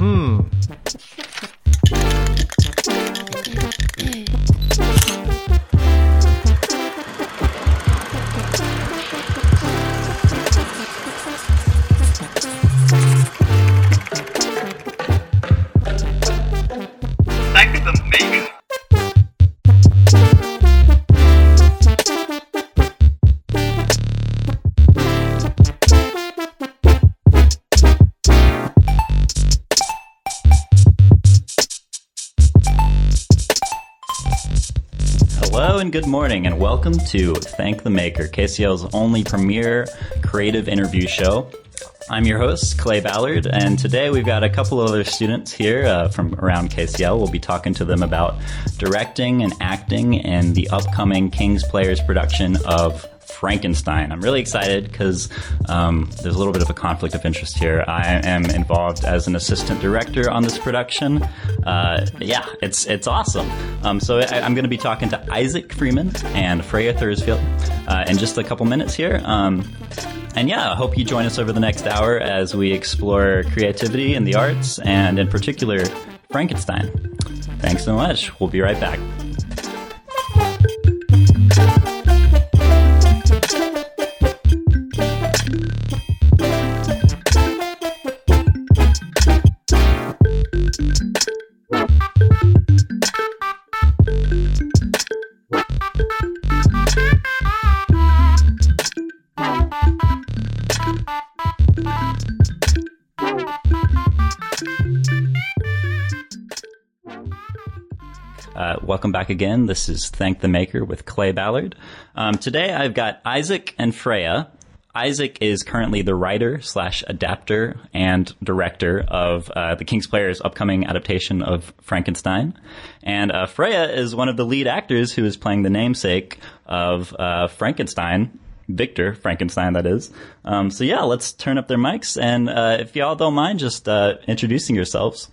嗯。Good morning, and welcome to Thank the Maker, KCL's only premier creative interview show. I'm your host, Clay Ballard, and today we've got a couple other students here uh, from around KCL. We'll be talking to them about directing and acting in the upcoming King's Players production of Frankenstein. I'm really excited because um, there's a little bit of a conflict of interest here. I am involved as an assistant director on this production. Uh, yeah, it's it's awesome. Um, so I, I'm going to be talking to Isaac Freeman and Freya Thursfield uh, in just a couple minutes here. Um, and yeah, I hope you join us over the next hour as we explore creativity in the arts and, in particular, Frankenstein. Thanks so much. We'll be right back. Uh, welcome back again. This is Thank the Maker with Clay Ballard. Um, today I've got Isaac and Freya. Isaac is currently the writer slash adapter and director of uh, the King's Players' upcoming adaptation of Frankenstein, and uh, Freya is one of the lead actors who is playing the namesake of uh, Frankenstein. Victor Frankenstein, that is. Um, so yeah, let's turn up their mics, and uh, if y'all don't mind, just introducing yourselves.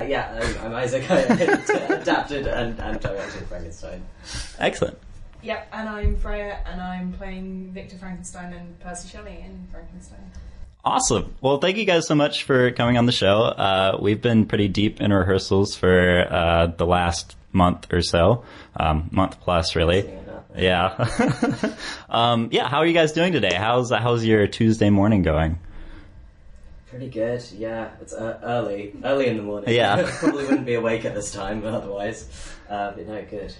Yeah, I'm, I'm Isaac. I adapted and, and directed Frankenstein. Excellent. Yep, and I'm Freya, and I'm playing Victor Frankenstein and Percy Shelley in Frankenstein. Awesome. Well, thank you guys so much for coming on the show. Uh, we've been pretty deep in rehearsals for uh, the last month or so, um, month plus, really. Yeah. um, yeah. How are you guys doing today? How's how's your Tuesday morning going? Pretty good, yeah. It's uh, early, early in the morning. Yeah. Probably wouldn't be awake at this time, but otherwise, uh, but no, good.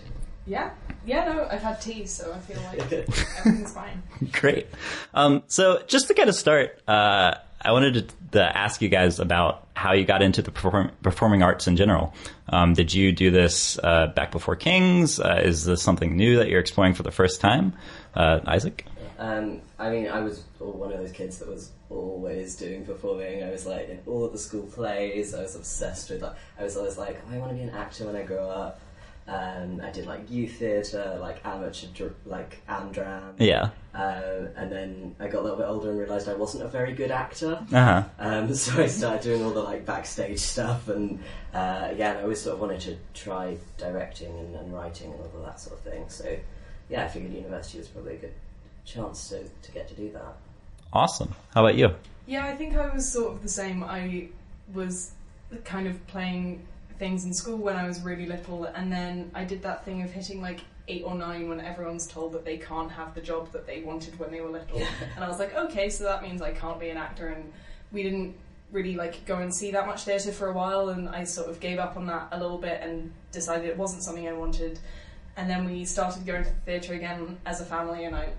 Yeah, yeah, no, I've had tea, so I feel like everything's fine. Great. Um, so just to get a start, uh, I wanted to, to ask you guys about how you got into the perform- performing arts in general. Um, did you do this uh, back before Kings? Uh, is this something new that you're exploring for the first time, uh, Isaac? Um, I mean, I was one of those kids that was always doing performing. I was like in all of the school plays. I was obsessed with that. I was always like, I want to be an actor when I grow up. Um, I did like youth theatre, like amateur, dr- like Amdram. Yeah. Uh, and then I got a little bit older and realised I wasn't a very good actor. Uh huh. Um, so I started doing all the like backstage stuff, and uh, yeah, and I always sort of wanted to try directing and, and writing and all of that sort of thing. So yeah, I figured university was probably a good chance to, to get to do that. Awesome. How about you? Yeah, I think I was sort of the same. I was kind of playing things in school when I was really little, and then I did that thing of hitting like eight or nine when everyone's told that they can't have the job that they wanted when they were little. And I was like, okay, so that means I can't be an actor. And we didn't really like go and see that much theatre for a while, and I sort of gave up on that a little bit and decided it wasn't something I wanted. And then we started going to theatre again as a family, and I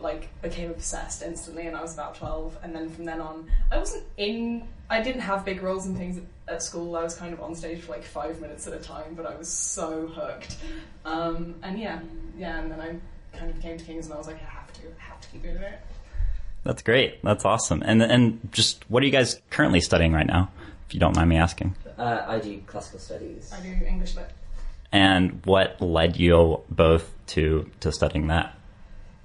like became obsessed instantly and I was about 12 and then from then on I wasn't in I didn't have big roles and things at, at school I was kind of on stage for like five minutes at a time but I was so hooked um, and yeah yeah and then I kind of came to Kings and I was like I have to I have to keep doing it That's great. That's awesome. And and just what are you guys currently studying right now, if you don't mind me asking? Uh, I do classical studies. I do English lit And what led you both to to studying that?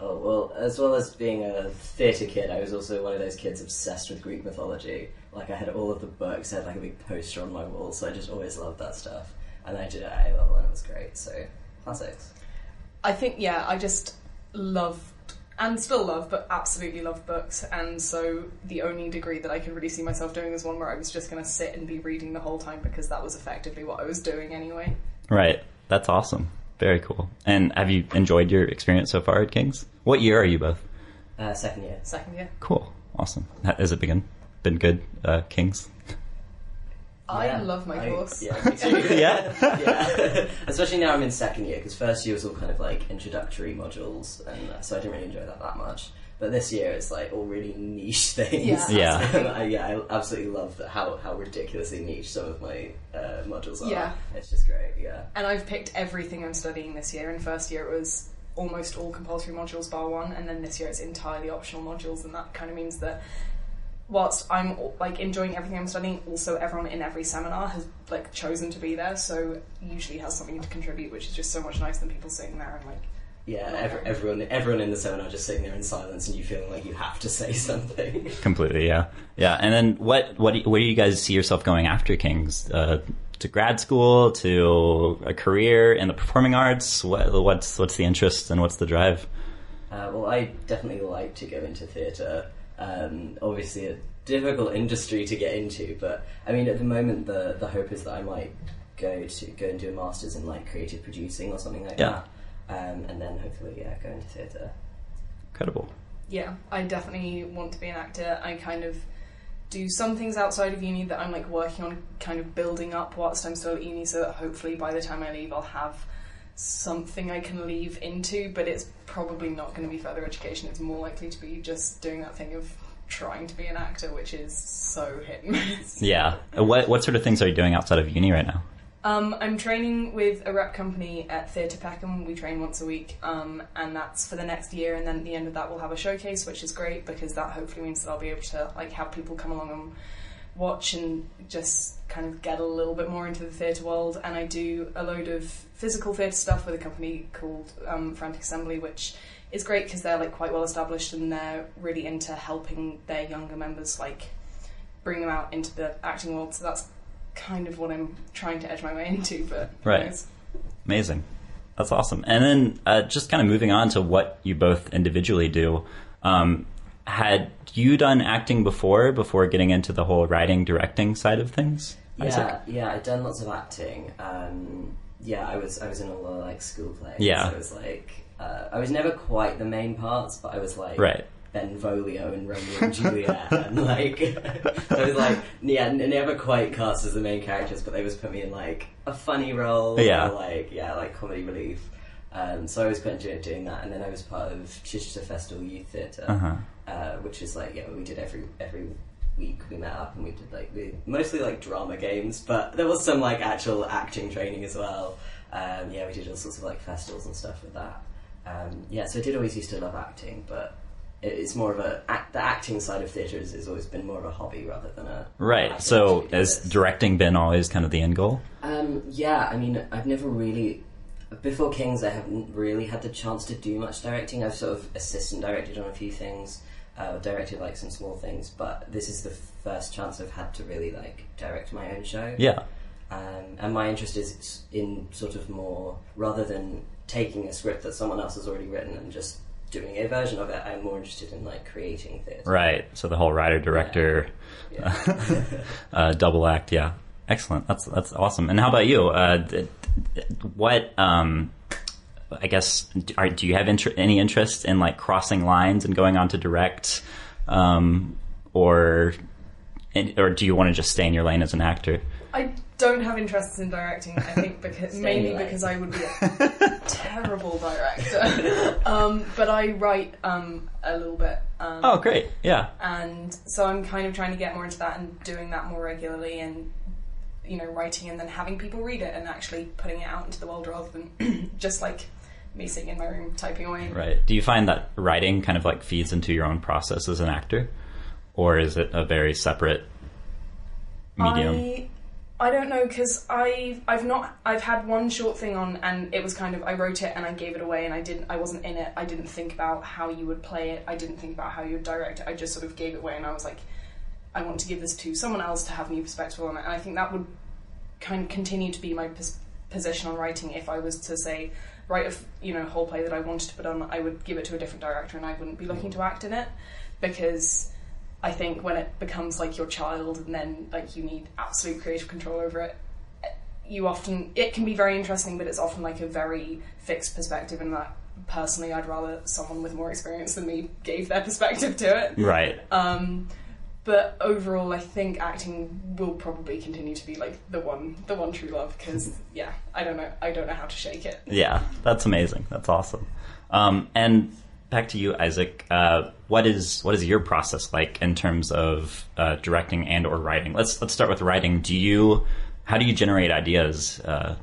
Oh, well, as well as being a theatre kid, I was also one of those kids obsessed with Greek mythology. Like, I had all of the books, I had like a big poster on my wall, so I just always loved that stuff. And I did it at A level and it was great, so classics. I think yeah, I just loved and still love, but absolutely love books. And so the only degree that I could really see myself doing is one where I was just going to sit and be reading the whole time because that was effectively what I was doing anyway. Right. That's awesome. Very cool. And have you enjoyed your experience so far at King's? What year are you both? Uh, second year. Second year. Cool. Awesome. Ha- Has it been been good, uh, King's? I Yeah, love my I- course. Yeah, me too. Yeah? yeah. Especially now I'm in second year because first year was all kind of like introductory modules, and uh, so I didn't really enjoy that that much. But this year it's like all really niche things. Yeah. Yeah. I, yeah, I absolutely love that how how ridiculously niche some of my uh, modules are. Yeah. it's just great. Yeah. And I've picked everything I'm studying this year. In first year, it was almost all compulsory modules bar one, and then this year it's entirely optional modules, and that kind of means that whilst I'm like enjoying everything I'm studying, also everyone in every seminar has like chosen to be there, so usually has something to contribute, which is just so much nicer than people sitting there and like Yeah, ev- everyone everyone in the seminar just sitting there in silence, and you feeling like you have to say something. Completely, yeah, yeah. And then what? What? Do you, where do you guys see yourself going after King's? Uh, to grad school, to a career in the performing arts? What, what's what's the interest and what's the drive? Uh, well, I definitely like to go into theatre. Um, obviously, a difficult industry to get into, but I mean, at the moment, the the hope is that I might go to go and do a masters in like creative producing or something like Yeah. that, um, and then hopefully, yeah, go into theatre. Incredible. yeah, I definitely want to be an actor. I kind of do some things outside of uni that I'm like working on kind of building up whilst I'm still at uni so that hopefully by the time I leave I'll have something I can leave into, but it's probably not going to be further education. It's more likely to be just doing that thing of trying to be an actor, which is so hit and miss. Yeah. Uh, What what sort of things are you doing outside of uni right now? Um, I'm training with a rep company at Theatre Peckham. We train once a week, um, and that's for the next year. And then at the end of that, we'll have a showcase, which is great because that hopefully means that I'll be able to like have people come along and watch and just kind of get a little bit more into the theatre world. And I do a load of physical theatre stuff with a company called um, Frantic Assembly, which is great because they're like quite well established and they're really into helping their younger members like bring them out into the acting world. So that's kind of what I'm trying to edge my way into. But Right. knows? Amazing. That's awesome. And then uh, just kind of moving on to what you both individually do. Um, had you done acting before, before getting into the whole writing, directing side of things? Isaac? Yeah, yeah, I'd done lots of acting. Um, yeah, I was I was in all the like school plays. Yeah. I was like uh, I was never quite the main parts, but I was like Right. Benvolio and Romeo and Juliet, and like I was like yeah, never quite cast as the main characters, but they always put me in like a funny role, Yeah. or, like yeah, like comedy relief. Um, so I was quite enjoying doing that, and then I was part of Chichester Festival Youth Theatre, Uh-huh. uh, which is like yeah, we did every every week we met up and we did like we, mostly like drama games, but there was some like actual acting training as well. Um, yeah, we did all sorts of like festivals and stuff with that. Um, yeah, so I did always used to love acting, but it's more of a act, the acting side of theatre has, always been more of a hobby rather than a Right. So has directing been always kind of the end goal? Um, yeah, I mean, I've never really. Before Kings, I haven't really had the chance to do much directing. I've sort of assistant directed on a few things, uh, directed like some small things, but this is the first chance I've had to really like direct my own show. Yeah. Um, and my interest is in sort of more rather than taking a script that someone else has already written and just doing a version of it. I'm more interested in like creating theatre. Right. So the whole writer director Yeah. uh, double act. Yeah. Excellent. That's that's awesome. And how about you? Uh, d- d- what um, I guess are, do you have inter- any interest in like crossing lines and going on to direct, um, or and, or do you want to just stay in your lane as an actor? I don't have interests in directing. I think because mainly Same, because I would be a terrible director. um, but I write um, a little bit. Um, Oh, great. Yeah. and so I'm kind of trying to get more into that and doing that more regularly and you know writing and then having people read it and actually putting it out into the world rather than just like me sitting in my room typing away. Right. Do you find that writing kind of like feeds into your own process as an actor, or is it a very separate medium? I I don't know because I I've not I've had one short thing on and it was kind of I wrote it and I gave it away and I didn't I wasn't in it. I didn't think about how you would play it. I didn't think about how you would direct it. I just sort of gave it away and I was like I want to give this to someone else to have new perspective on it. And I think that would kind of continue to be my pos- position on writing. If I was to say write a f- you know whole play that I wanted to put on, I would give it to a different director, and I wouldn't be looking mm. to act in it because I think when it becomes like your child, and then like you need absolute creative control over it, you often it can be very interesting, but it's often like a very fixed perspective, and that personally, I'd rather someone with more experience than me gave their perspective to it. Right. Um, but overall, I think acting will probably continue to be like the one, the one true love. Because yeah, I don't know, I don't know how to shake it. Yeah, that's amazing. That's awesome. Um, and back to you, Isaac. Uh, what is what is your process like in terms of uh, directing and or writing? Let's let's start with writing. Do you how do you generate ideas? Uh,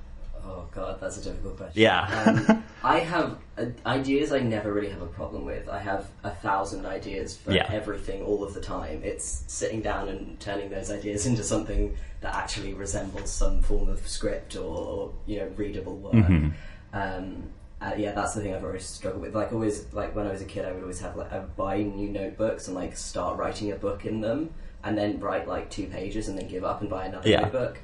Oh god, that's a difficult question. Yeah. um, I have uh, ideas. I never really have a problem with. I have a thousand ideas for Yeah. everything all of the time. It's sitting down and turning those ideas into something that actually resembles some form of script or you know readable work. Mm-hmm. Um, uh, yeah, that's the thing I've always struggled with. Like always, like when I was a kid, I would always have like I would buy new notebooks and like start writing a book in them, and then write like two pages and then give up and buy another Yeah. notebook.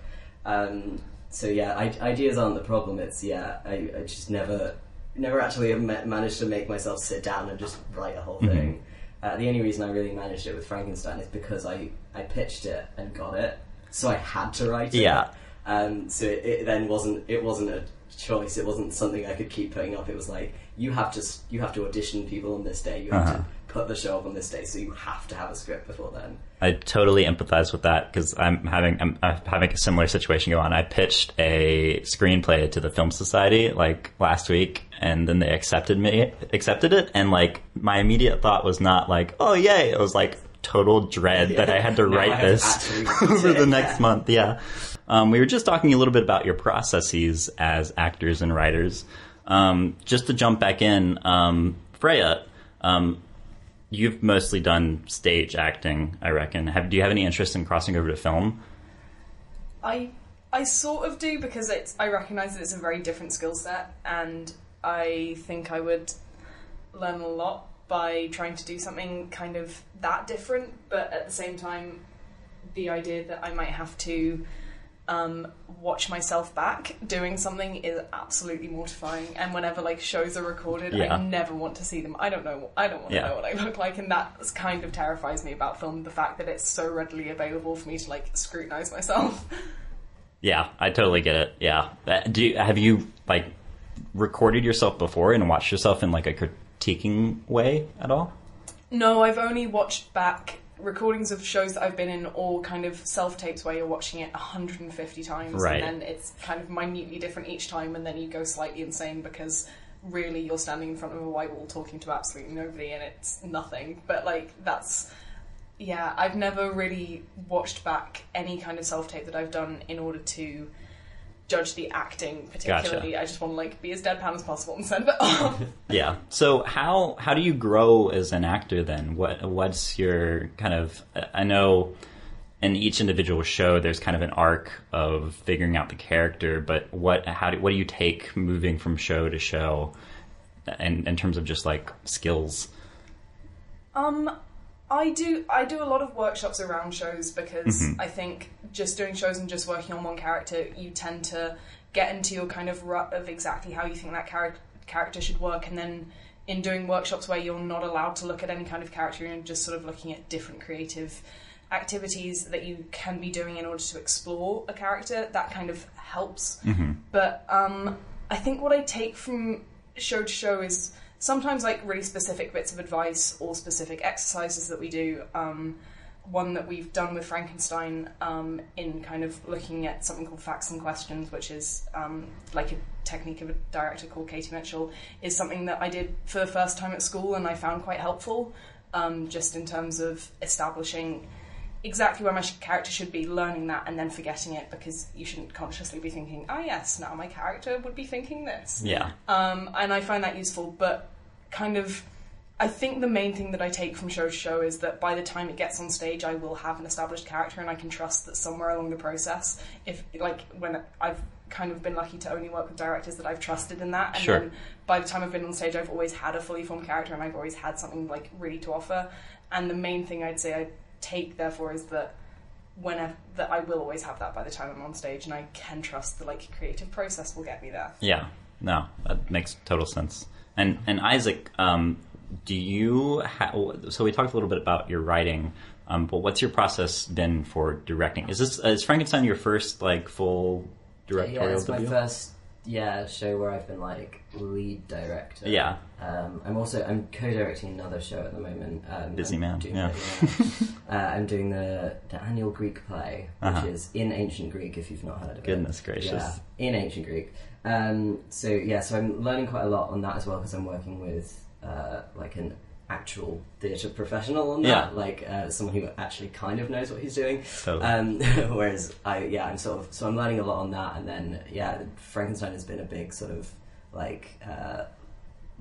Um, so yeah, I, ideas aren't the problem. It's yeah, I, I just never, never actually have ma- managed to make myself sit down and just write a whole Mm-hmm. thing. Uh, the only reason I really managed it with Frankenstein is because I, I pitched it and got it, so I had to write it. Yeah. Um, so it, it then wasn't it wasn't a choice. It wasn't something I could keep putting up. It was like you have to you have to audition people on this day. You have Uh-huh. to put the show up on this day. So you have to have a script before then. I totally empathize with that because I'm having I'm, I'm having a similar situation go on. I pitched a screenplay to the Film Society like last week, and then they accepted me accepted it, and like my immediate thought was not like oh yay, it was like total dread that I had to write this over the next month. Yeah, um, we were just talking a little bit about your processes as actors and writers. Um, just to jump back in, um, Freya. Um, You've mostly done stage acting, I reckon. Have do you have any interest in crossing over to film? I I sort of do because it's I recognise that it's a very different skill set, and I think I would learn a lot by trying to do something kind of that different. But at the same time, the idea that I might have to um, watch myself back doing something is absolutely mortifying. And whenever like shows are recorded, Yeah. I never want to see them. I don't know. I don't want to Yeah. know what I look like, and that kind of terrifies me about film. The fact that it's so readily available for me to like scrutinize myself. Yeah, I totally get it. Yeah. Uh, Do you, have you like recorded yourself before and watched yourself in like a critiquing way at all? No, I've only watched back recordings of shows that I've been in, or kind of self tapes where you're watching it 150 times, Right. and then it's kind of minutely different each time, and then you go slightly insane because really you're standing in front of a white wall talking to absolutely nobody, and it's nothing. But like that's. Yeah, I've never really watched back any kind of self tape that I've done in order to judge the acting particularly. I just want to like be as deadpan as possible and send it off. Yeah. So how how do you grow as an actor then? What what's your kind of I know in each individual show there's kind of an arc of figuring out the character, but what how do what do you take moving from show to show in in terms of just like skills? Um, I do. I do a lot of workshops around shows because Mm-hmm. I think just doing shows and just working on one character, you tend to get into your kind of rut of exactly how you think that char- character should work, and then in doing workshops where you're not allowed to look at any kind of character and just sort of looking at different creative activities that you can be doing in order to explore a character, that kind of helps. But um, I think what I take from show to show is sometimes like really specific bits of advice or specific exercises that we do. Um, one that we've done with Frankenstein um, in kind of looking at something called facts and questions, which is um, like a technique of a director called Katie Mitchell, is something that I did for the first time at school and I found quite helpful, um, just in terms of establishing exactly where my character should be, learning that, and then forgetting it because you shouldn't consciously be thinking, "Ah, yes, now my character would be thinking this." Yeah. Um, and I find that useful, but kind of, I think the main thing that I take from show to show is that by the time it gets on stage, I will have an established character, and I can trust that somewhere along the process, if like when I've kind of been lucky to only work with directors that I've trusted in that, and Sure. then by the time I've been on stage, I've always had a fully formed character, and I've always had something like really to offer. And the main thing I'd say I take therefore is that whenever that I will always have that by the time I'm on stage, and I can trust the like creative process will get me there. Yeah. No, that makes total sense. And and Isaac, um, do you ha- so we talked a little bit about your writing, um, but what's your process been for directing? Is this is Frankenstein your first like full directorial yeah, it's my first yeah show where I've been like lead director. Yeah. Um, I'm also I'm co-directing another show at the moment. Um, Busy I'm man, yeah. the- uh, I'm doing the the annual Greek play, which Uh-huh. is in ancient Greek. If you've not heard of it. Goodness gracious. Yeah, in ancient Greek. Um, so yeah, so I'm learning quite a lot on that as well because I'm working with uh, like an actual theatre professional on that, Yeah. like uh, someone who actually kind of knows what he's doing. Totally. Um, whereas I, yeah, I'm sort of so I'm learning a lot on that, and then yeah, Frankenstein has been a big sort of like uh,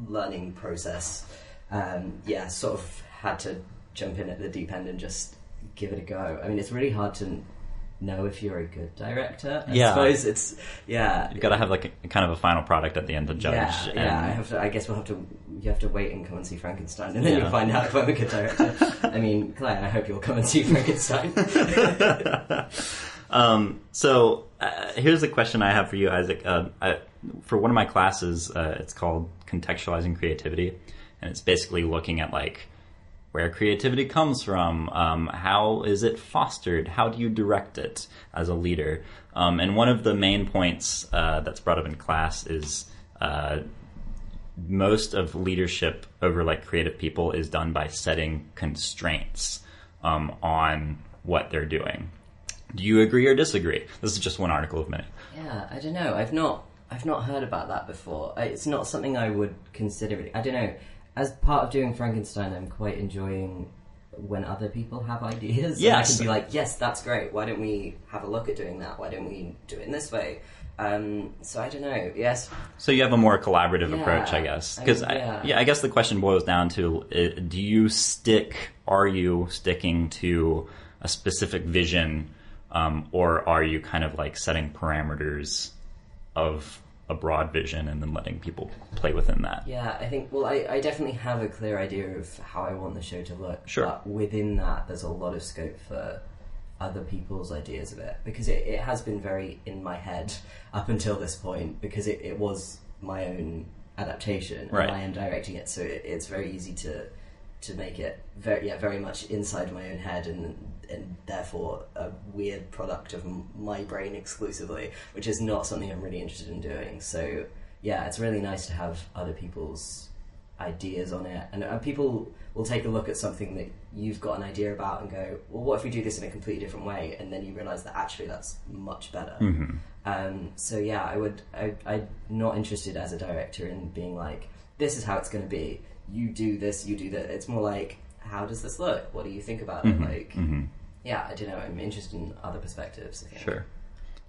learning process. Um, yeah, sort of had to jump in at the deep end and just give it a go. I mean, it's really hard to know if you're a good director. I Yeah. suppose it's yeah. You've got to have like a, kind of a final product at the end to judge. Yeah, and- yeah. I have to. I guess we'll have to. You have to wait and come and see Frankenstein, and then Yeah. you'll find out if I'm a good director. I mean, Claire, I hope you'll come and see Frankenstein. um, so uh, here's the question I have for you, Isaac. Uh, I, for one of my classes, uh, it's called contextualizing creativity, and it's basically looking at like where creativity comes from, um, how is it fostered, how do you direct it as a leader, um, and one of the main points uh, that's brought up in class is. Uh, most of leadership over like creative people is done by setting constraints um, on what they're doing. Do you agree or disagree? This is just one article of many. Yeah, I don't know. I've not I've not heard about that before. It's not something I would consider. I don't know. As part of doing Frankenstein, I'm quite enjoying when other people have ideas. Yeah, I can be like, yes, that's great. Why don't we have a look at doing that? Why don't we do it in this way? Um, so I don't know. Yes, So you have a more collaborative Yeah. approach, I guess. I Because mean, yeah. yeah. I guess the question boils down to: uh, Do you stick? Are you sticking to a specific vision, um, or are you kind of like setting parameters of a broad vision and then letting people play within that? Yeah, I think. Well, I, I definitely have a clear idea of how I want the show to look. Sure. But within that, there's a lot of scope for other people's ideas of it because it, it has been very in my head up until this point because it, it was my own adaptation Right. and I am directing it, so it, it's very easy to to make it very yeah very much inside my own head and and therefore a weird product of my brain exclusively, which is not something I'm really interested in doing. So yeah, it's really nice to have other people's ideas on it, and, and people will take a look at something that you've got an idea about and go, well, what if we do this in a completely different way? And then you realise that actually that's much better. Um, so yeah, I would. I, I'm not interested as a director in being like, this is how it's going to be. You do this, you do that. It's more like, how does this look? What do you think about it? Like, yeah, I don't know. I'm interested in other perspectives. Sure.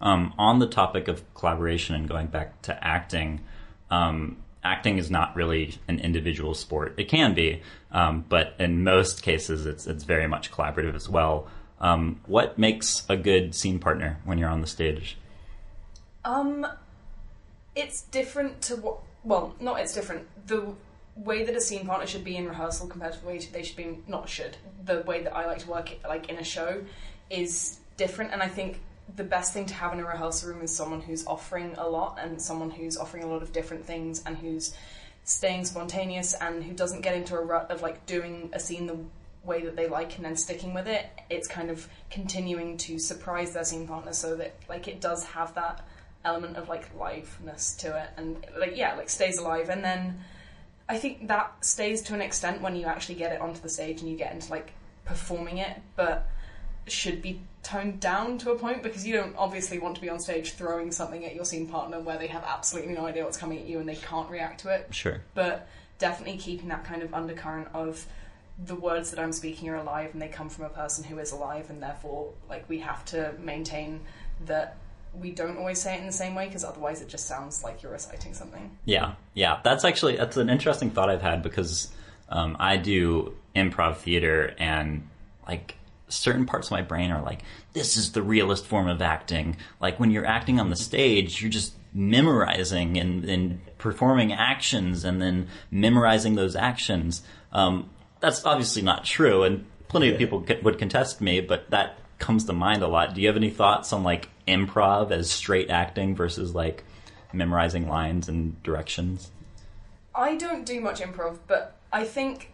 Um, on the topic of collaboration and going back to acting, um, acting is not really an individual sport. It can be, um, but in most cases, it's it's very much collaborative as well. Um, what makes a good scene partner when you're on the stage? Um, it's different to what. Well, not it's different. The way that a scene partner should be in rehearsal compared to the way they should be not should. Mm-hmm. The way that I like to work like in a show is different, and I think the best thing to have in a rehearsal room is someone who's offering a lot and someone who's offering a lot of different things and who's staying spontaneous and who doesn't get into a rut of like doing a scene the way that they like and then sticking with it. It's kind of continuing to surprise their scene partner so that like it does have that element of like liveness to it and like yeah, like stays alive and then I think that stays to an extent when you actually get it onto the stage and you get into like performing it, but should be toned down to a point because you don't obviously want to be on stage throwing something at your scene partner where they have absolutely no idea what's coming at you and they can't react to it. Sure. But definitely keeping that kind of undercurrent of the words that I'm speaking are alive and they come from a person who is alive and therefore like we have to maintain that we don't always say it in the same way because otherwise it just sounds like you're reciting something. Yeah, yeah. That's actually that's an interesting thought I've had because um, I do improv theater and like certain parts of my brain are like this is the realist form of acting. Like when you're acting on the stage, you're just memorizing and, and performing actions and then memorizing those actions. Um, that's obviously not true, and plenty of people could- would contest me, but that comes to mind a lot. Do you have any thoughts on like improv as straight acting versus like memorizing lines and directions? I don't do much improv, but I think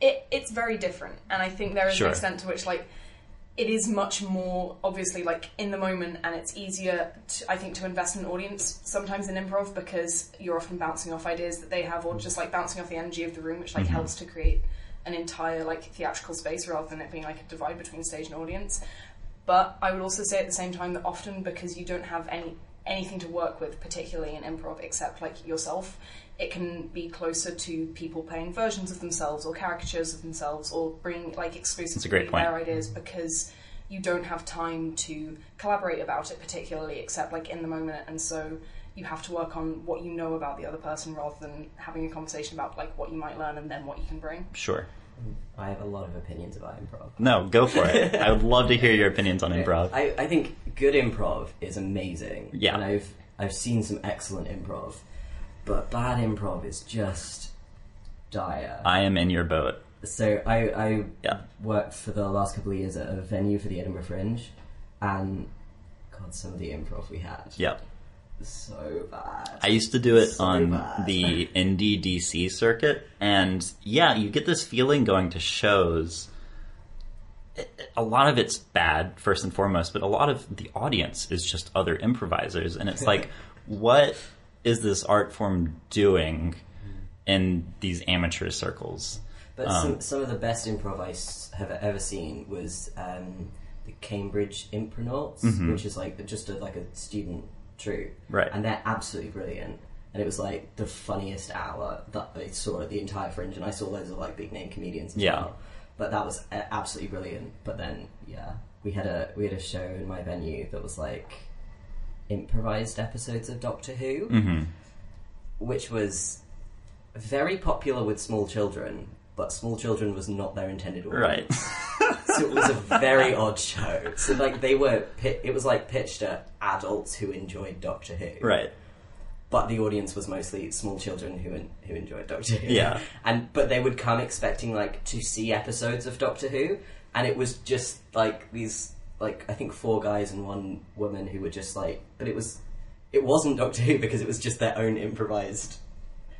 it it's very different, and I think there is Sure. an extent to which like it is much more obviously like in the moment, and it's easier to, I think to invest in an audience sometimes in improv because you're often bouncing off ideas that they have, or just like bouncing off the energy of the room, which like mm-hmm. helps to create an entire like theatrical space rather than it being like a divide between stage and audience. But I would also say at the same time that often because you don't have any anything to work with, particularly in improv, except like yourself, it can be closer to people playing versions of themselves or caricatures of themselves or bring like exclusively great point. their ideas because you don't have time to collaborate about it particularly except like in the moment and so you have to work on what you know about the other person rather than having a conversation about like what you might learn and then what you can bring. Sure. I have a lot of opinions about improv. No, go for it. I would love to hear your opinions on improv. I, I think good improv is amazing. Yeah. And I've I've seen some excellent improv. But bad improv is just dire. I am in your boat. so I, I Yeah. worked for the last couple of years at a venue for the Edinburgh Fringe and God some of the improv we had. Yep. So bad. I used to do it So on bad. the indie DC circuit, and yeah, you get this feeling going to shows. A lot of it's bad, first and foremost, but a lot of the audience is just other improvisers, and it's like, what is this art form doing in these amateur circles? But Um, some, some of the best improv I have ever seen was um, the Cambridge Impronauts, which is like just a, like a student Mm-hmm. Right. And they're absolutely brilliant. And it was like the funniest hour that I saw at the entire Fringe, and I saw loads of like big name comedians as Yeah. well. But that was uh, absolutely brilliant. But then, yeah, we had a we had a show in my venue that was like improvised episodes of Doctor Who hmm which was very popular with small children, but small children was not their intended audience. Right. It was a very odd show. So like they were, it was like pitched at adults who enjoyed Doctor Who, right. but the audience was mostly small children who en- who enjoyed Doctor Who. Yeah. and but they would come expecting like to see episodes of Doctor Who, and it was just like these like I think four guys and one woman who were just like, but it was it wasn't Doctor Who because it was just their own improvised.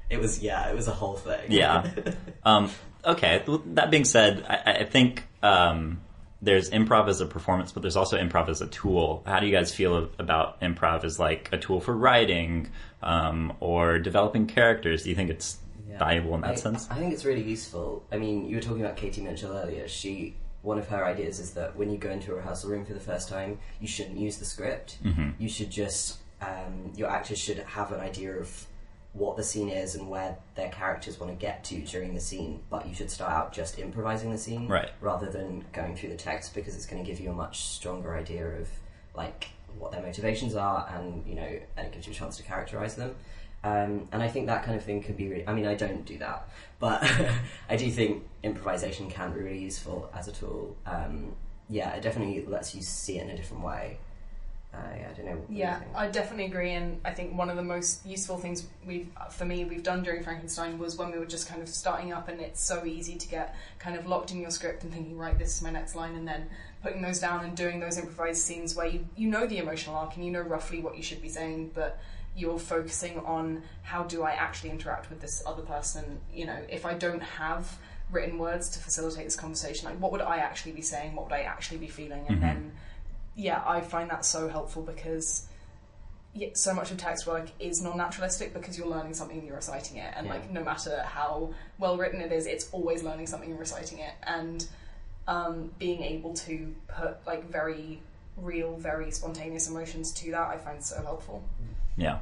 It was yeah, it was a whole thing. Yeah. Um, okay. That being said, I, I think um, there's improv as a performance, but there's also improv as a tool. How do you guys feel about improv as like a tool for writing um, or developing characters? Do you think it's Yeah. valuable in that I, sense? I think it's really useful. I mean, you were talking about Katie Mitchell earlier. She one of her ideas is that when you go into a rehearsal room for the first time, you shouldn't use the script. Mm-hmm. You should just um, your actors should have an idea of what the scene is and where their characters want to get to during the scene. But you should start out just improvising the scene, Right. rather than going through the text because it's going to give you a much stronger idea of like what their motivations are, and you know, and it gives you a chance to characterize them. Um, and I think that kind of thing can be really. I mean, I don't do that, but I do think improvisation can be really useful as a tool. Um, yeah, it definitely lets you see it in a different way. Uh, yeah, I don't know. What do you Yeah. I definitely agree, and I think one of the most useful things we've, for me, we've done during Frankenstein was when we were just kind of starting up, and it's so easy to get kind of locked in your script and thinking, right, this is my next line, and then putting those down and doing those improvised scenes where you you know the emotional arc and you know roughly what you should be saying, but you're focusing on how do I actually interact with this other person. You know, if I don't have written words to facilitate this conversation, like what would I actually be saying? What would I actually be feeling? And then yeah, I find that so helpful because so much of text work is non-naturalistic because you're learning something and you're reciting it, and Yeah. like no matter how well written it is, it's always learning something and reciting it, and um, being able to put like very real, very spontaneous emotions to that, I find so helpful. Yeah.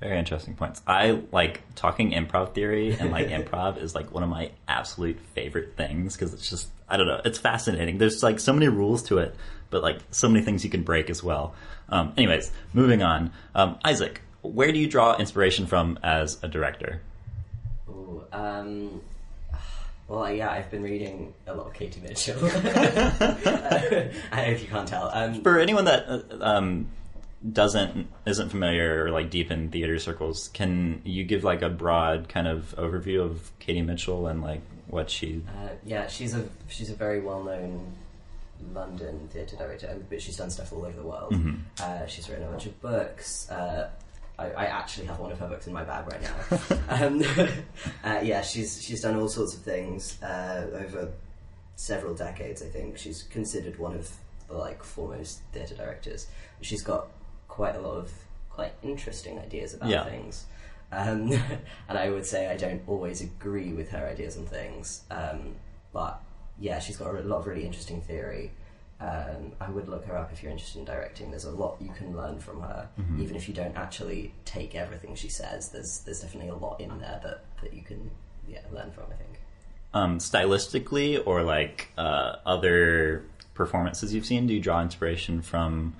Very interesting points. I like talking improv theory and like improv is like one of my absolute favorite things because it's just I don't know, it's fascinating. There's like so many rules to it, but like so many things you can break as well. Um, anyways, moving on. Um, Isaac, where do you draw inspiration from as a director? Ooh, um, well, yeah, I've been reading a lot of Katie Mitchell. I hope you can't tell. Um, For anyone that uh, um, doesn't isn't familiar or like deep in theater circles, can you give like a broad kind of overview of Katie Mitchell and like what she? Uh, yeah, she's a she's a very well known London theatre director, but she's done stuff all over the world. Mhm. Uh, she's written a bunch of books. Uh, I, I actually have one of her books in my bag right now. um, uh, yeah, she's she's done all sorts of things uh, over several decades. I think she's considered one of the like foremost theatre directors. She's got quite a lot of quite interesting ideas about Yeah. things. Um, and I would say I don't always agree with her ideas on things, um, but yeah, she's got a lot of really interesting theory. Um, I would look her up if you're interested in directing. There's a lot you can learn from her, Mm-hmm. even if you don't actually take everything she says. There's there's definitely a lot in there that, that you can yeah learn from. I think. Um, stylistically, or like uh, other performances you've seen, do you draw inspiration from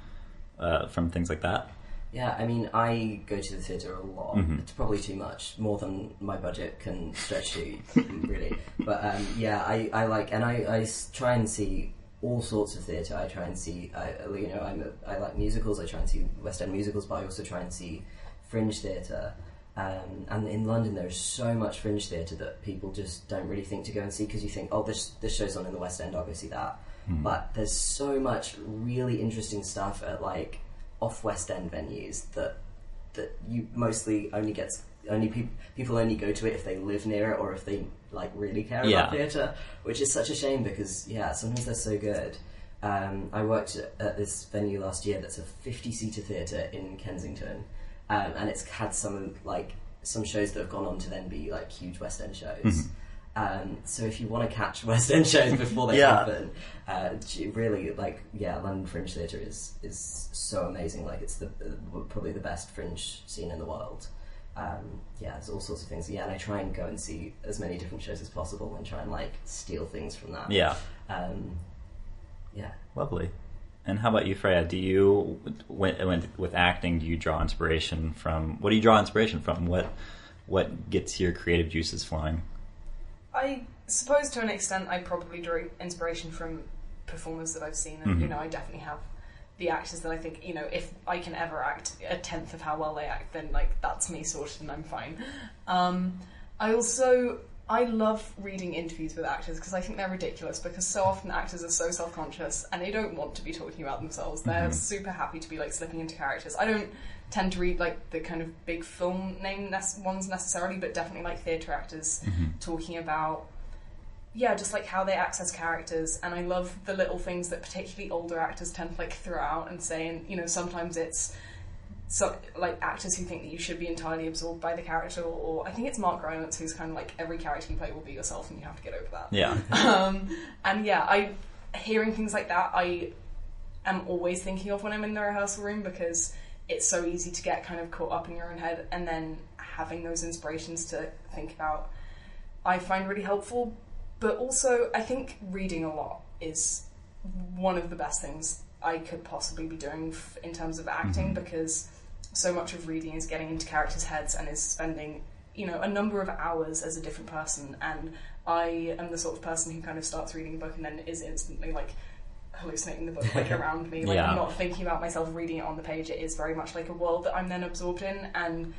uh, from things like that? Yeah, I mean, I go to the theatre a lot. Mhm. It's probably too much, more than my budget can stretch to, really. But um, yeah, I, I like, and I, I s- try and see all sorts of theatre. I try and see, I, you know, I'm a, I like musicals. I try and see West End musicals, but I also try and see fringe theatre. Um, and in London, there's so much fringe theatre that people just don't really think to go and see because you think, oh, this this show's on in the West End, I'll go see that. But there's so much really interesting stuff at like off West End venues that that you mostly only gets only people people only go to it if they live near it or if they like really care Yeah. about theatre, which is such a shame because yeah, sometimes they're so good. Um, I worked at, this venue last year that's a 50 seater theatre in Kensington, um, and it's had some like some shows that have gone on to then be like huge West End shows. Um, so if you want to catch West End shows before they Yeah. happen, uh, really like yeah, London Fringe Theatre is is so amazing. Like it's the probably the best fringe scene in the world. Um, yeah, there's all sorts of things. Yeah, and I try and go and see as many different shows as possible and try and like steal things from that. Yeah, Um, yeah. lovely. And how about you, Freya? Do you, when, when, with acting, do you draw inspiration from? What do you draw inspiration from? What what gets your creative juices flowing? I suppose to an extent I probably drew inspiration from performers that I've seen, and you Mhm. know I definitely have the actors that I think you know if I can ever act a tenth of how well they act, then like that's me sorted and I'm fine. Um, I also I love reading interviews with actors because I think they're ridiculous because so often actors are so self conscious and they don't want to be talking about themselves. They're Mhm. super happy to be like slipping into characters. I don't tend to read like the kind of big film name nec- ones necessarily, but definitely like theatre actors talking about yeah, just like how they access characters, and I love the little things that particularly older actors tend to like throw out and say, and you know sometimes it's so like actors who think that you should be entirely absorbed by the character, or, or I think it's Mark Rylance who's kind of like every character you play will be yourself, and you have to get over that. Yeah, Um, and yeah, I hearing things like that, I am always thinking of when I'm in the rehearsal room because it's so easy to get kind of caught up in your own head, and then having those inspirations to think about, I find really helpful. But also, I think reading a lot is one of the best things I could possibly be doing f- in terms of acting mm-hmm. because so much of reading is getting into characters' heads and is spending, you know, a number of hours as a different person. And I am the sort of person who kind of starts reading a book and then is instantly like hallucinating the book like around me. Like Yeah. I'm not thinking about myself reading it on the page. It is very much like a world that I'm then absorbed in and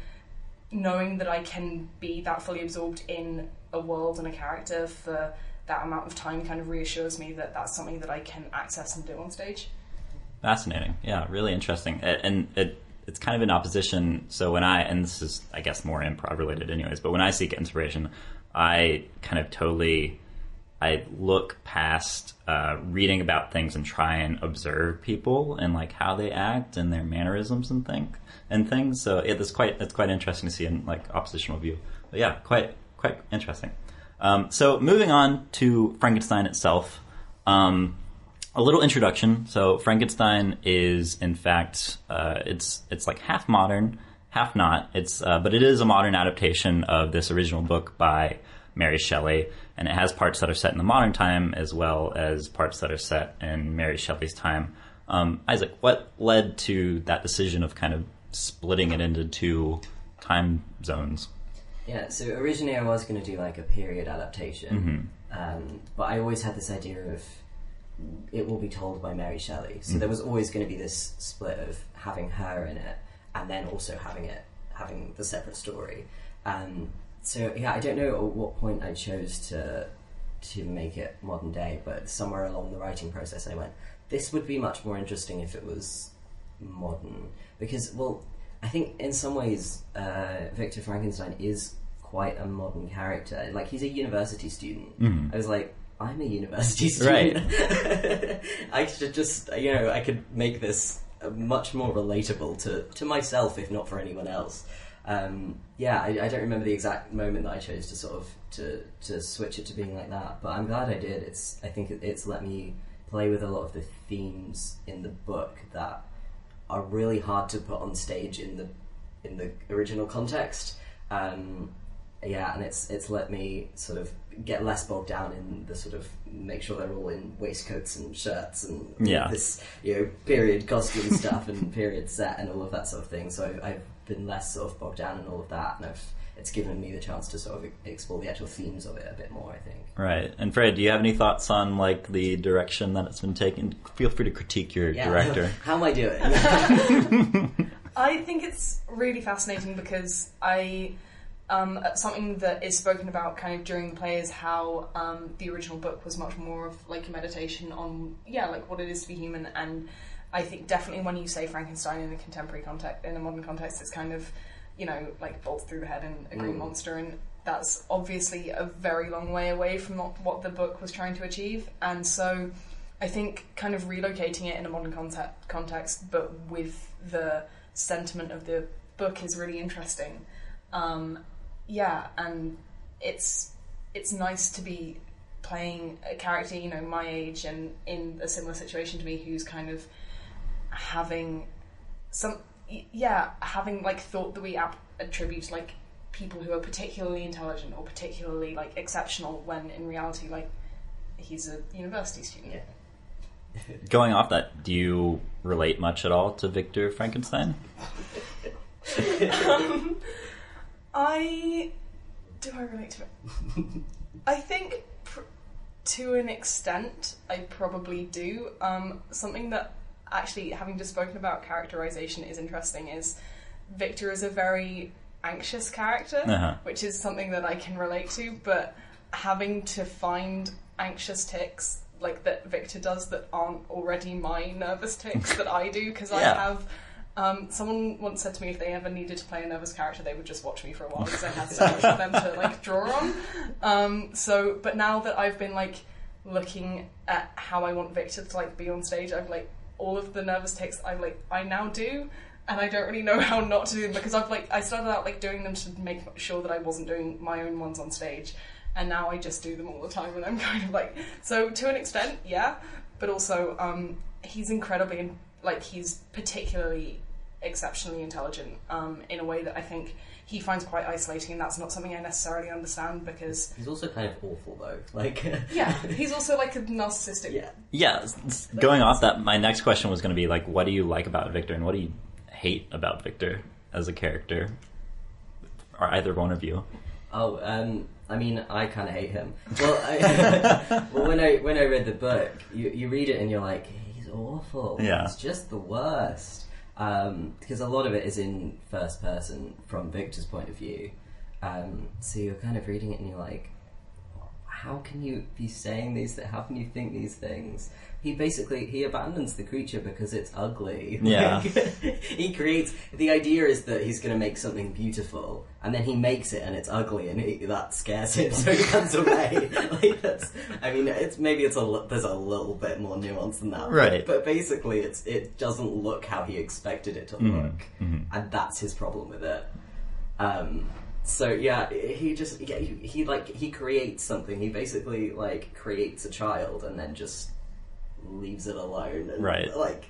knowing that I can be that fully absorbed in a world and a character for that amount of time kind of reassures me that that's something that I can access and do on stage. fascinating. Yeah, really interesting. And it it's kind of in opposition. So when I and this is I guess more improv related, anyways. But when I seek inspiration, I kind of totally I look past uh, reading about things and try and observe people and like how they act and their mannerisms and think and things. So it, it's quite it's quite interesting to see in like oppositional view. But yeah, quite quite interesting. Um, so moving on to Frankenstein itself. Um, a little introduction. So Frankenstein is in fact uh, it's it's like half modern, half not. It's uh, but it is a modern adaptation of this original book by Mary Shelley, and it has parts that are set in the modern time as well as parts that are set in Mary Shelley's time. Um, Isaac, what led to that decision of kind of splitting it into two time zones? Yeah, so originally I was going to do like a period adaptation, um, but I always had this idea of it will be told by Mary Shelley. So there was always going to be this split of having her in it and then also having it having the separate story. Um, so yeah, I don't know at what point I chose to to make it modern day, but somewhere along the writing process, I went, this would be much more interesting if it was modern. Because, well, I think in some ways, uh, Victor Frankenstein is quite a modern character. Like, he's a university student. Mhm. I was like, I'm a university student. Right. I should just, you know, I could make this uh, much more relatable to, to myself, if not for anyone else. Um, yeah, I, I don't remember the exact moment that I chose to sort of to to switch it to being like that, but I'm glad I did. It's I think it, it's let me play with a lot of the themes in the book that are really hard to put on stage in the in the original context. Um, yeah, and it's it's let me sort of get less bogged down in the sort of make sure they're all in waistcoats and shirts and Yeah. this you know period costume stuff and period set and all of that sort of thing. So I've, I've been less sort of bogged down in all of that, and I've it's given me the chance to sort of explore the actual themes of it a bit more. I think. Right. And Fred, do you have any thoughts on like the direction that it's been taken? Feel free to critique your Yeah. director. How am I doing? I think it's really fascinating because I um, something that is spoken about kind of during the play is how um, the original book was much more of like a meditation on yeah like what it is to be human and I think definitely when you say Frankenstein in a contemporary context in a modern context it's kind of you know like bolt through the head and a green Mm. monster and that's obviously a very long way away from what, what the book was trying to achieve and so I think kind of relocating it in a modern context, context, but with the sentiment of the book is really interesting. Um, yeah, and it's it's nice to be playing a character, you know, my age and in a similar situation to me, who's kind of having some, yeah, having like thought that we ap- attribute like people who are particularly intelligent or particularly like exceptional, when in reality, like he's a university student. Yeah. Going off that, do you relate much at all to Victor Frankenstein? I do I relate to it? I think pr- to an extent I probably do. Um, something that actually, having just spoken about characterization, is interesting. Is Victor is a very anxious character, Uh-huh. which is something that I can relate to. But having to find anxious tics like that Victor does that aren't already my nervous tics that I do because I have. Um, someone once said to me if they ever needed to play a nervous character, they would just watch me for a while because I had so much of them to like draw on. Um, so, but now that I've been like looking at how I want Victor to like be on stage, I've like all of the nervous takes I like I now do, and I don't really know how not to do them because I've like I started out like doing them to make sure that I wasn't doing my own ones on stage, and now I just do them all the time, and I'm kind of like so to an extent, yeah, but also um, he's incredibly like he's particularly exceptionally intelligent um, in a way that I think he finds quite isolating, and that's not something I necessarily understand because He's also kind of awful though. Like yeah, he's also like a narcissistic. yeah. Yeah, s- s- going off that, my next question was going to be like, what do you like about Victor and what do you hate about Victor as a character? Or either one of you. Oh, um, I mean, I kind of hate him. Well, I, well, when I when I read the book, you you read it and you're like, he's awful. Yeah. He's just the worst. Um, because a lot of it is in first person from Victor's point of view. Um, so you're kind of reading it and you're like, how can you be saying these? Th- how can you think these things? He basically he abandons the creature because it's ugly. Yeah. Like, he creates the idea is that he's going to make something beautiful, and then he makes it and it's ugly, and he, that scares him, so he runs away. like that's, I mean, it's maybe it's a there's a little bit more nuance than that, Right. But basically, it's it doesn't look how he expected it to Mhm, look, mhm. and that's his problem with it. Um, so yeah, he just yeah, he, he like he creates something. He basically like creates a child and then just leaves it alone. And, Right. Like,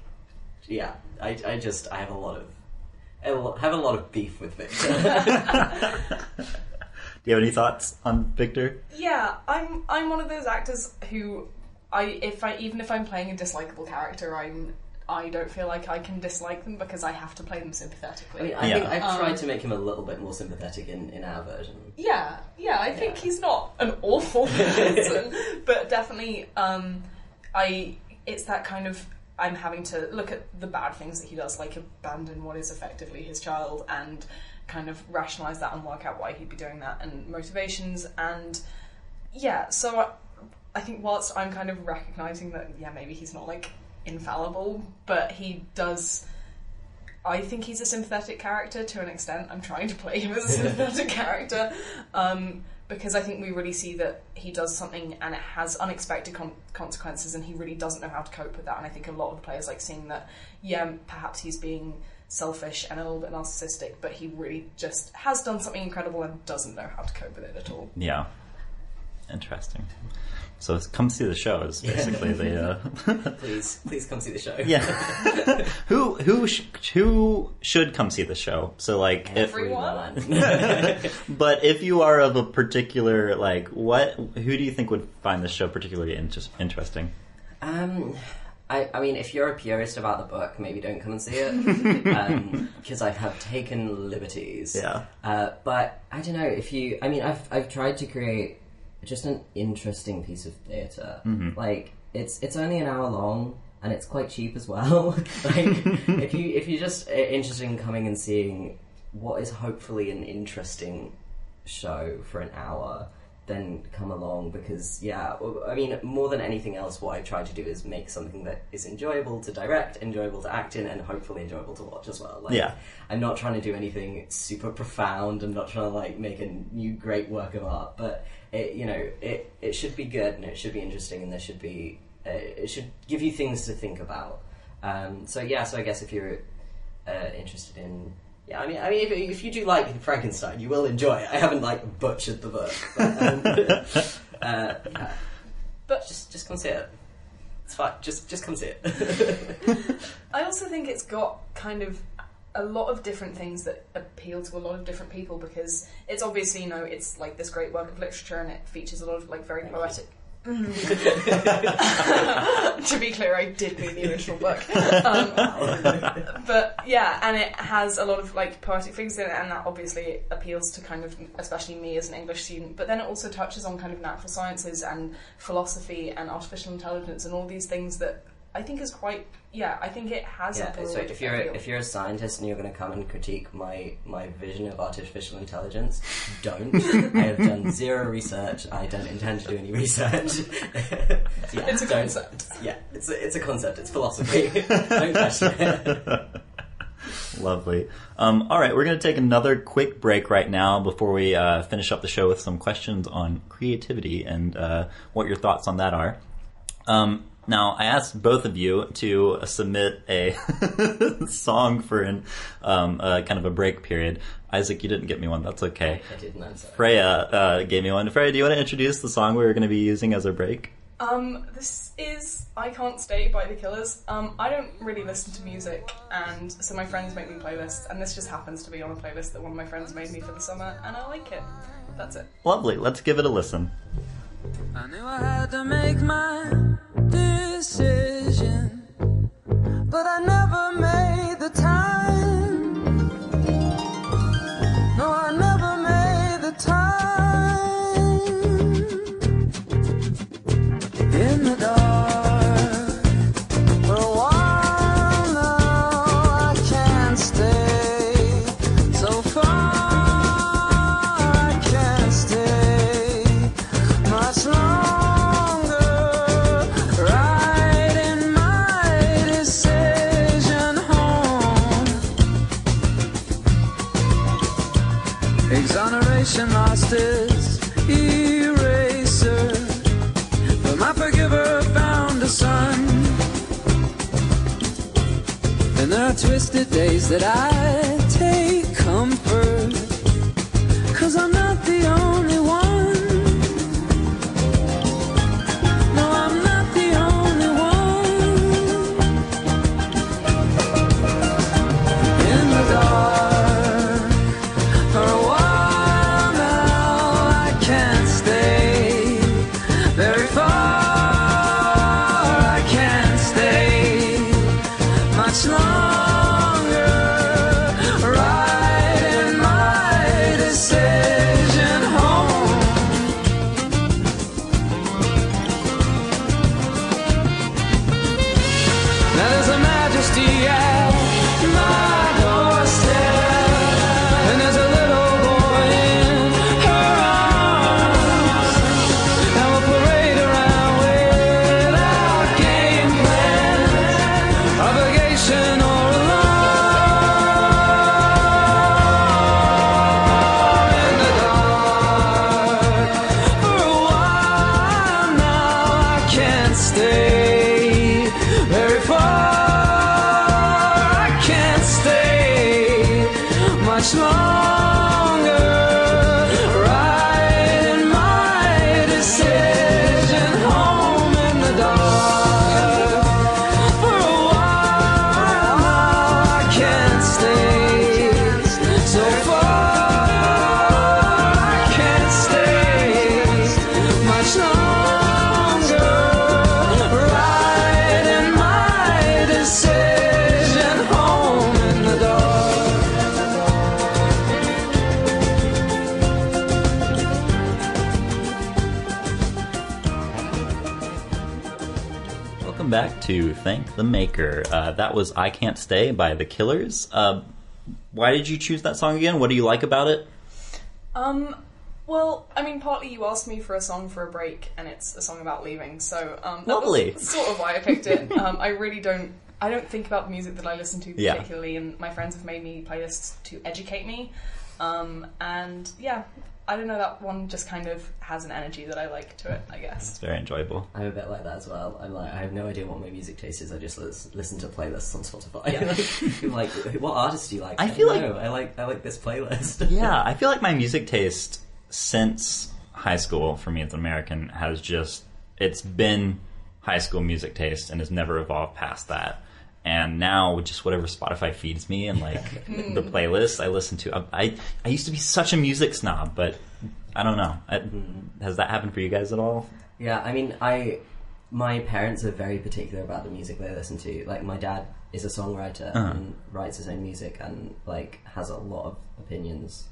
yeah, I I just I have a lot of have a lot- have a lot of beef with Victor. Do you have any thoughts on Victor? Yeah, I'm I'm one of those actors who I if I even if I'm playing a dislikable character, I'm I don't feel like I can dislike them because I have to play them sympathetically. I mean, I Yeah. think I've Um, tried to make him a little bit more sympathetic in, in our version. yeah, yeah, I think Yeah. he's not an awful person, but definitely um I it's that kind of I'm having to look at the bad things that he does, like abandon what is effectively his child and kind of rationalize that and work out why he'd be doing that and motivations and yeah, so I, I think whilst I'm kind of recognizing that, yeah, maybe he's not like infallible, but he does. I think he's a sympathetic character to an extent. I'm trying to play him as a sympathetic character um, because I think we really see that he does something and it has unexpected con- consequences, and he really doesn't know how to cope with that. And I think a lot of players like seeing that, yeah, perhaps he's being selfish and a little bit narcissistic, but he really just has done something incredible and doesn't know how to cope with it at all. Yeah. Interesting. So come see the show is basically the uh, Please, please come see the show. yeah. who who sh- who should come see the show? So like if Everyone. but if you are of a particular like what who do you think would find the show particularly inter- interesting? Um, I, I mean, if you're a purist about the book, maybe don't come and see it because I have taken liberties. Yeah. Uh, but I don't know if you. I mean, I've I've tried to create just an interesting piece of theater. Like it's it's only an hour long and it's quite cheap as well. like if you if you're just uh, interested in coming and seeing what is hopefully an interesting show for an hour, then come along because yeah, I mean more than anything else, what I try to do is make something that is enjoyable to direct, enjoyable to act in, and hopefully enjoyable to watch as well. Like, Yeah. I'm not trying to do anything super profound. I'm not trying to like make a new great work of art, but it, you know, it it should be good and it should be interesting and there should be uh, it should give you things to think about. Um, so yeah, so I guess if you're uh, interested in yeah, I mean, I mean, if, if you do like Frankenstein, you will enjoy it. I haven't like butchered the book, but, um, uh, yeah. But just just come see it. It's fine. Just just come see it. I also think it's got kind of a lot of different things that appeal to a lot of different people because it's obviously you know it's like this great work of literature and it features a lot of like very Thank poetic. to be clear, I did read the original book, um, but yeah, and it has a lot of like poetic figures in it, and that obviously appeals to kind of especially me as an English student. But then it also touches on kind of natural sciences and philosophy and artificial intelligence and all these things that I think is quite yeah. I think it has Yeah, a so if you're appeal. if you're a scientist and you're going to come and critique my my vision of artificial intelligence, don't. I have done zero research. I don't intend to do any research. So yeah, It's a concept. Yeah, it's a, it's a concept. It's philosophy. don't question it. Lovely. Um, all right, we're going to take another quick break right now before we uh, finish up the show with some questions on creativity and uh, what your thoughts on that are. Um, now, I asked both of you to uh, submit a song for an um, uh, kind of a break period. Isaac, you didn't get me one. That's okay. I didn't answer. Freya uh, gave me one. Freya, do you want to introduce the song we were going to be using as our break? Um, this is I Can't Stay by The Killers. Um, I don't really listen to music, and so my friends make me playlists, and this just happens to be on a playlist that one of my friends made me for the summer, and I like it. That's it. Lovely. Let's give it a listen. I knew I had to make my decision, that I Thank the Maker. Uh, that was I Can't Stay by The Killers. Uh, why did you choose that song again? What do you like about it? Um, well, I mean, partly you asked me for a song for a break, and it's a song about leaving, so um, that Lovely. was sort of why I picked it. um, I really don't. I don't think about the music that I listen to Yeah. particularly, and my friends have made me playlists to educate me. Um, and yeah, I don't know. That one just kind of has an energy that I like to it. I guess. It's very enjoyable. I'm a bit like that as well. I'm like, I have no idea what my music taste is. I just lis- listen to playlists on Spotify. Yeah. like, what artists do you like? I feel like- know. I like I like this playlist. Yeah, I feel like my music taste since high school for me as an American has just it's been high school music taste and has never evolved past that. And now just whatever Spotify feeds me and like the playlist I listen to. I I used to be such a music snob, but I don't know. I, has that happened for you guys at all? Yeah, I mean, I my parents are very particular about the music they listen to. Like, my dad is a songwriter Uh-huh. and writes his own music and like has a lot of opinions,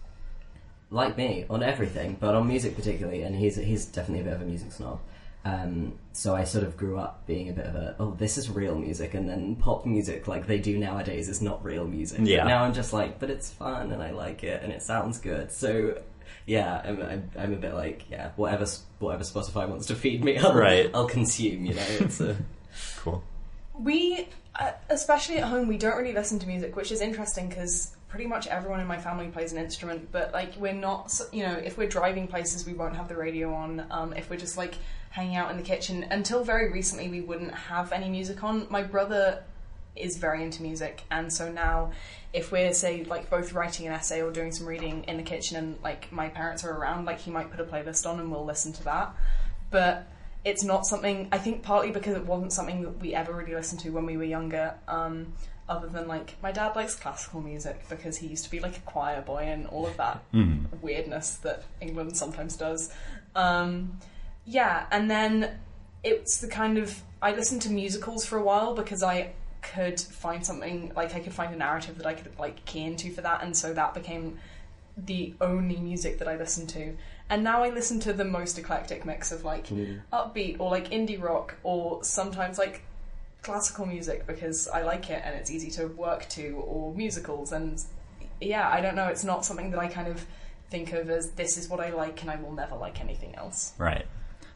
like me, on everything, but on music particularly. And he's he's definitely a bit of a music snob. Um, so I sort of grew up being a bit of a oh this is real music, and then pop music like they do nowadays is not real music. Yeah. But now I'm just like, but it's fun and I like it and it sounds good. So yeah, I'm, I'm, I'm a bit like yeah, whatever whatever Spotify wants to feed me, I'll, Right. I'll consume. You know, it's a Cool. We, uh, especially at home, we don't really listen to music, which is interesting because pretty much everyone in my family plays an instrument. But like, we're not, you know, if we're driving places, we won't have the radio on. Um, if we're just like hanging out in the kitchen, until very recently, we wouldn't have any music on. My brother is very into music, and so now, if we're say like both writing an essay or doing some reading in the kitchen, and like my parents are around, like he might put a playlist on and we'll listen to that. But it's not something I think partly because it wasn't something that we ever really listened to when we were younger. Um, other than like my dad likes classical music because he used to be like a choir boy and all of that weirdness that England sometimes does. Um, yeah, and then it's the kind of I listened to musicals for a while because I could find something like I could find a narrative that I could like key into for that, and so that became the only music that I listened to. And now I listen to the most eclectic mix of like upbeat or like indie rock or sometimes like classical music because I like it and it's easy to work to or musicals and yeah, I don't know, it's not something that I kind of think of as this is what I like and I will never like anything else. Right.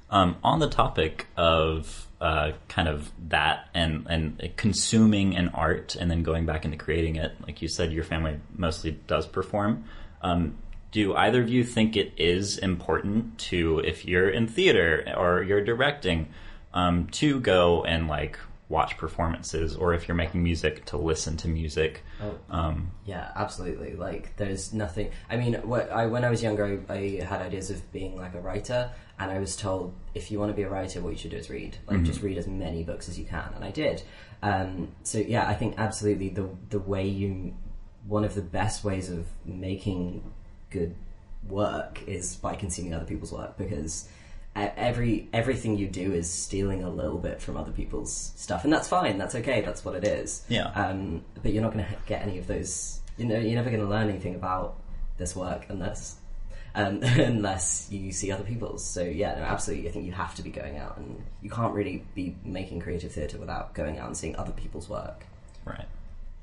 Um, on the topic of uh, kind of that and and consuming an art and then going back into creating it, like you said, your family mostly does perform. Um, do either of you think it is important to, if you're in theater or you're directing, um, to go and like watch performances, or if you're making music, to listen to music? Oh. Um, Yeah, absolutely. Like, there's nothing. I mean, what I, when I was younger, I, I had ideas of being like a writer, and I was told if you want to be a writer, what you should do is read. Like, just read as many books as you can, and I did. Um, so yeah, I think absolutely the the way you, one of the best ways of making good work is by consuming other people's work because every everything you do is stealing a little bit from other people's stuff, and that's fine. That's okay. That's what it is. Yeah. Um, but you're not going to get any of those. You know, you're never going to learn anything about this work unless um, unless you see other people's. So yeah, no, absolutely. I think you have to be going out, and you can't really be making creative theatre without going out and seeing other people's work. right.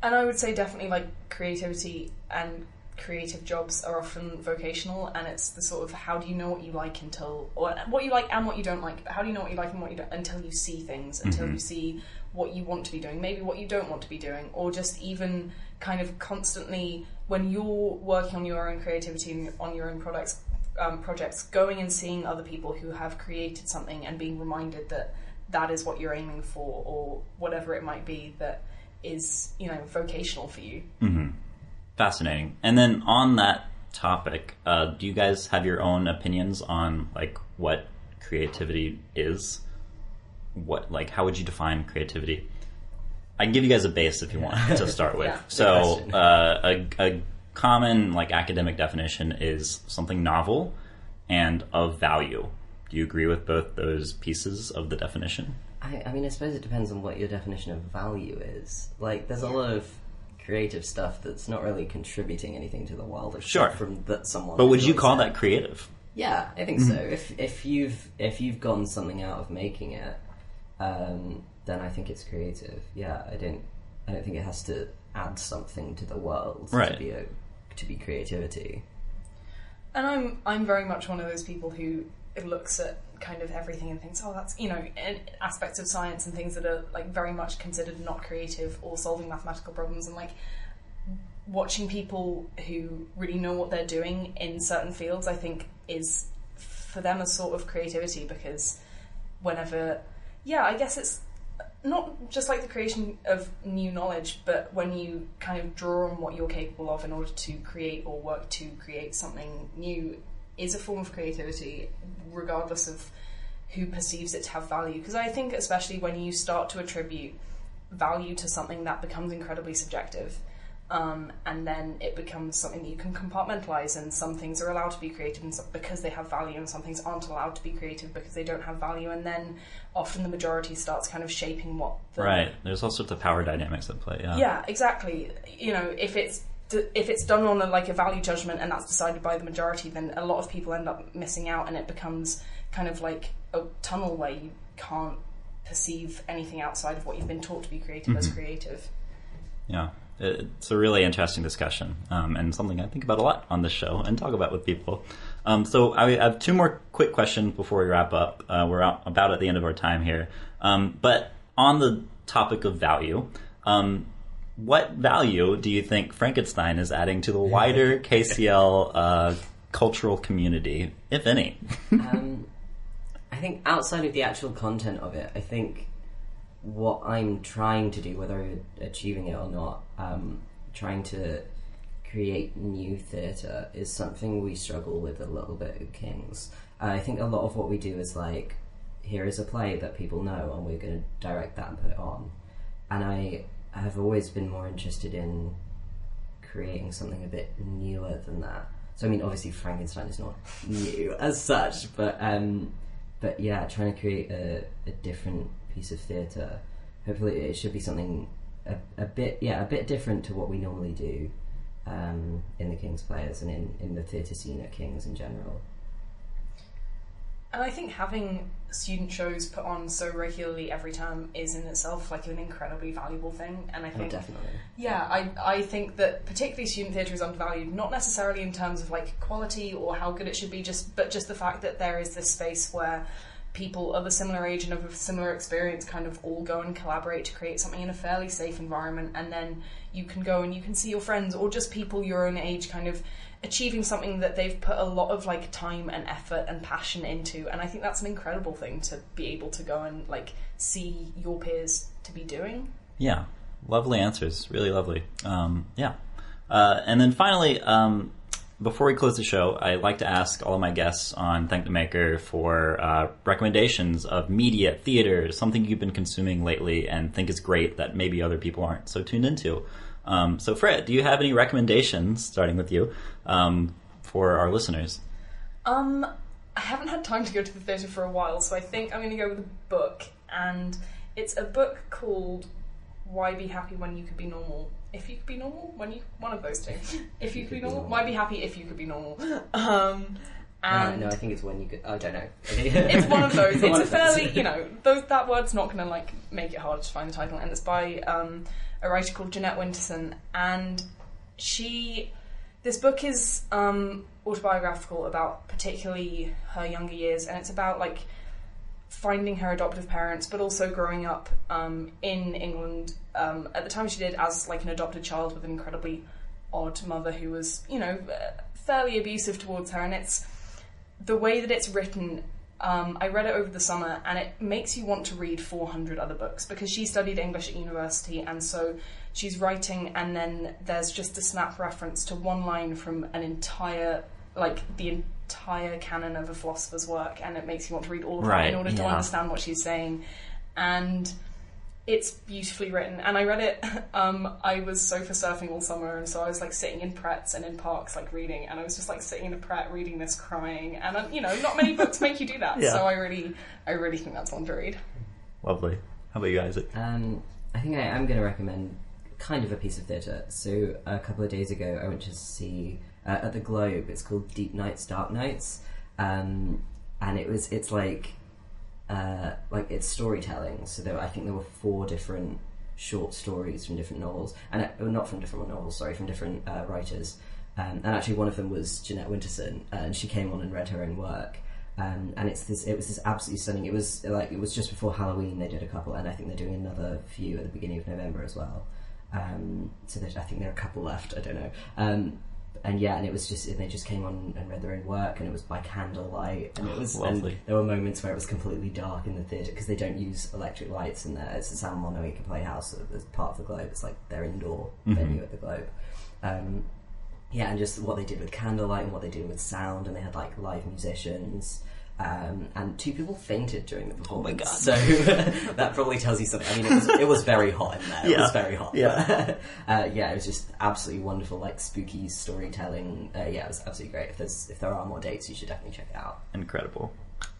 And I would say definitely like creativity and creative jobs are often vocational and it's the sort of how do you know what you like until or what you like and what you don't like but how do you know what you like and what you don't until you see things until you see what you want to be doing maybe what you don't want to be doing or just even kind of constantly when you're working on your own creativity and on your own products um, projects going and seeing other people who have created something and being reminded that that is what you're aiming for or whatever it might be that is you know vocational for you Fascinating. And then on that topic, uh, do you guys have your own opinions on like what creativity is? What like how would you define creativity? I can give you guys a base if you want to start with. Yeah. So uh, a, a common like academic definition is something novel and of value. Do you agree with both those pieces of the definition? I, I mean, I suppose it depends on what your definition of value is. Like, there's a lot of creative stuff that's not really contributing anything to the world Sure. from that someone. But would you call it. that creative? Yeah, I think so. If if you've if you've gotten something out of making it, um, then I think it's creative. Yeah, I don't I don't think it has to add something to the world Right. to be a to be creativity. And I'm I'm very much one of those people who looks at kind of everything and thinks, oh, that's you know, aspects of science and things that are like very much considered not creative or solving mathematical problems and like watching people who really know what they're doing in certain fields. I think is for them a sort of creativity because whenever, yeah, I guess it's not just like the creation of new knowledge, but when you kind of draw on what you're capable of in order to create or work to create something new, is a form of creativity, regardless of who perceives it to have value. Because I think, especially when you start to attribute value to something that becomes incredibly subjective. Um, and then it becomes something that you can compartmentalize, and some things are allowed to be creative because they have value, and some things aren't allowed to be creative because they don't have value. And then often the majority starts kind of shaping what the Right. There's all sorts of power dynamics at play. Yeah. yeah, exactly. You know, if it's if it's done on a, like a value judgment and that's decided by the majority, then a lot of people end up missing out, and it becomes kind of like a tunnel where you can't perceive anything outside of what you've been taught to be creative as creative. Yeah. It's a really interesting discussion um, and something I think about a lot on this show and talk about with people. Um, so I have two more quick questions before we wrap up. Uh, we're out, about at the end of our time here. Um, but on the topic of value, um, what value do you think Frankenstein is adding to the wider KCL uh, cultural community, if any? um, I think outside of the actual content of it, I think what I'm trying to do, whether I'm achieving it or not, um, trying to create new theatre is something we struggle with a little bit at Kings. Uh, I think a lot of what we do is like, here is a play that people know, and we're going to direct that and put it on. And I have always been more interested in creating something a bit newer than that. So I mean, obviously Frankenstein is not new as such, but um, but yeah, trying to create a, a different piece of theatre. Hopefully, it should be something a, a bit yeah a bit different to what we normally do um, in the King's Players and in, in the theatre scene at King's in general. And I think having student shows put on so regularly every term is in itself like an incredibly valuable thing. And I Oh, think definitely. Yeah, I, I think that particularly student theatre is undervalued, not necessarily in terms of like quality or how good it should be, just but just the fact that there is this space where people of a similar age and of a similar experience kind of all go and collaborate to create something in a fairly safe environment and then you can go and you can see your friends or just people your own age kind of achieving something that they've put a lot of like time and effort and passion into and I think that's an incredible thing to be able to go and like see your peers to be doing. Yeah, lovely answers. Really lovely. Um, yeah. Uh, and then finally, um, before we close the show, I like to ask all of my guests on Thank the Maker for uh, recommendations of media, theater, something you've been consuming lately and think is great that maybe other people aren't so tuned into. Um, so, Fred, do you have any recommendations, starting with you, um, for our listeners? Um, I haven't had time to go to the theatre for a while, so I think I'm going to go with a book, and it's a book called "Why Be Happy When You Could Be Normal." If you could be normal, when you one of those two. If you could be normal, why be happy if you could be normal? Um, Uh, and no, I think it's when you. Could, I don't know. it's one of those. One It's a of those. fairly, you know, those, that word's not going to like make it hard to find the title, and it's by um, a writer called Jeanette Winterson, and she. This book is um, autobiographical about particularly her younger years, and it's about like finding her adoptive parents, but also growing up um, in England um, at the time she did as like an adopted child with an incredibly odd mother who was, you know, uh, fairly abusive towards her, and it's the way that it's written, um, I read it over the summer and it makes you want to read 400 other books because she studied English at university and so she's writing and then there's just a snap reference to one line from an entire, like the entire canon of a philosopher's work and it makes you want to read all of that in order to understand what she's saying. And it's beautifully written and i read it um, i was sofa surfing all summer and so i was like sitting in prets and in parks like reading and i was just like sitting in a pret reading this crying and um, you know not many books make you do that Yeah. so i really i really think that's one to read Lovely. How about you, Isaac? Um, I think I am going to recommend kind of a piece of theatre. So a couple of days ago, I went to see uh, at the Globe. It's called Deep Nights, Dark Nights, um, and it was it's like uh, like it's storytelling. So there, I think there were four different short stories from different novels, and uh, not from different novels, sorry, from different uh, writers. Um, and actually, one of them was Jeanette Winterson, and she came on and read her own work. Um, and it's this. It was this absolutely stunning. It was like it was just before Halloween. They did a couple, and I think they're doing another few at the beginning of November as well. Um, so I think there are a couple left. I don't know. And yeah, and it was just and they just came on and read their own work, and it was by candlelight, and it was and there were moments where it was completely dark in the theatre because they don't use electric lights in there. It's the Sam Wanamaker Playhouse as part of the Globe. It's like their indoor venue at the Globe. Um, yeah, and just what they did with candlelight and what they did with sound, and they had like live musicians. Um, and two people fainted during the performance. God. So that probably tells you something. I mean, it was, it was very hot in there. It Yeah. was very hot. Yeah. uh, yeah, it was just absolutely wonderful, like spooky storytelling. Uh, yeah, it was absolutely great. If there's if there are more dates, you should definitely check it out. Incredible.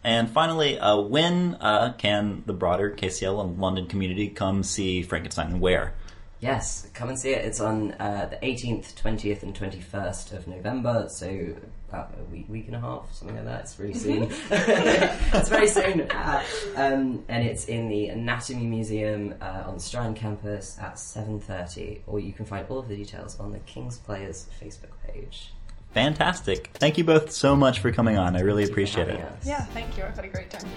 And finally, uh, when uh, can the broader KCL and London community come see Frankenstein and where? Yes, come and see it. It's on uh, the 18th, 20th, and 21st of November. So about a week, week and a half, something like that. It's really soon. it's very soon. Uh, um, and it's in the Anatomy Museum uh, on the Strand campus at 7:30. Or you can find all of the details on the King's Players Facebook page. Fantastic. Thank you both so much for coming on. I really appreciate it. Having us. Yeah, thank you. I've had a great time.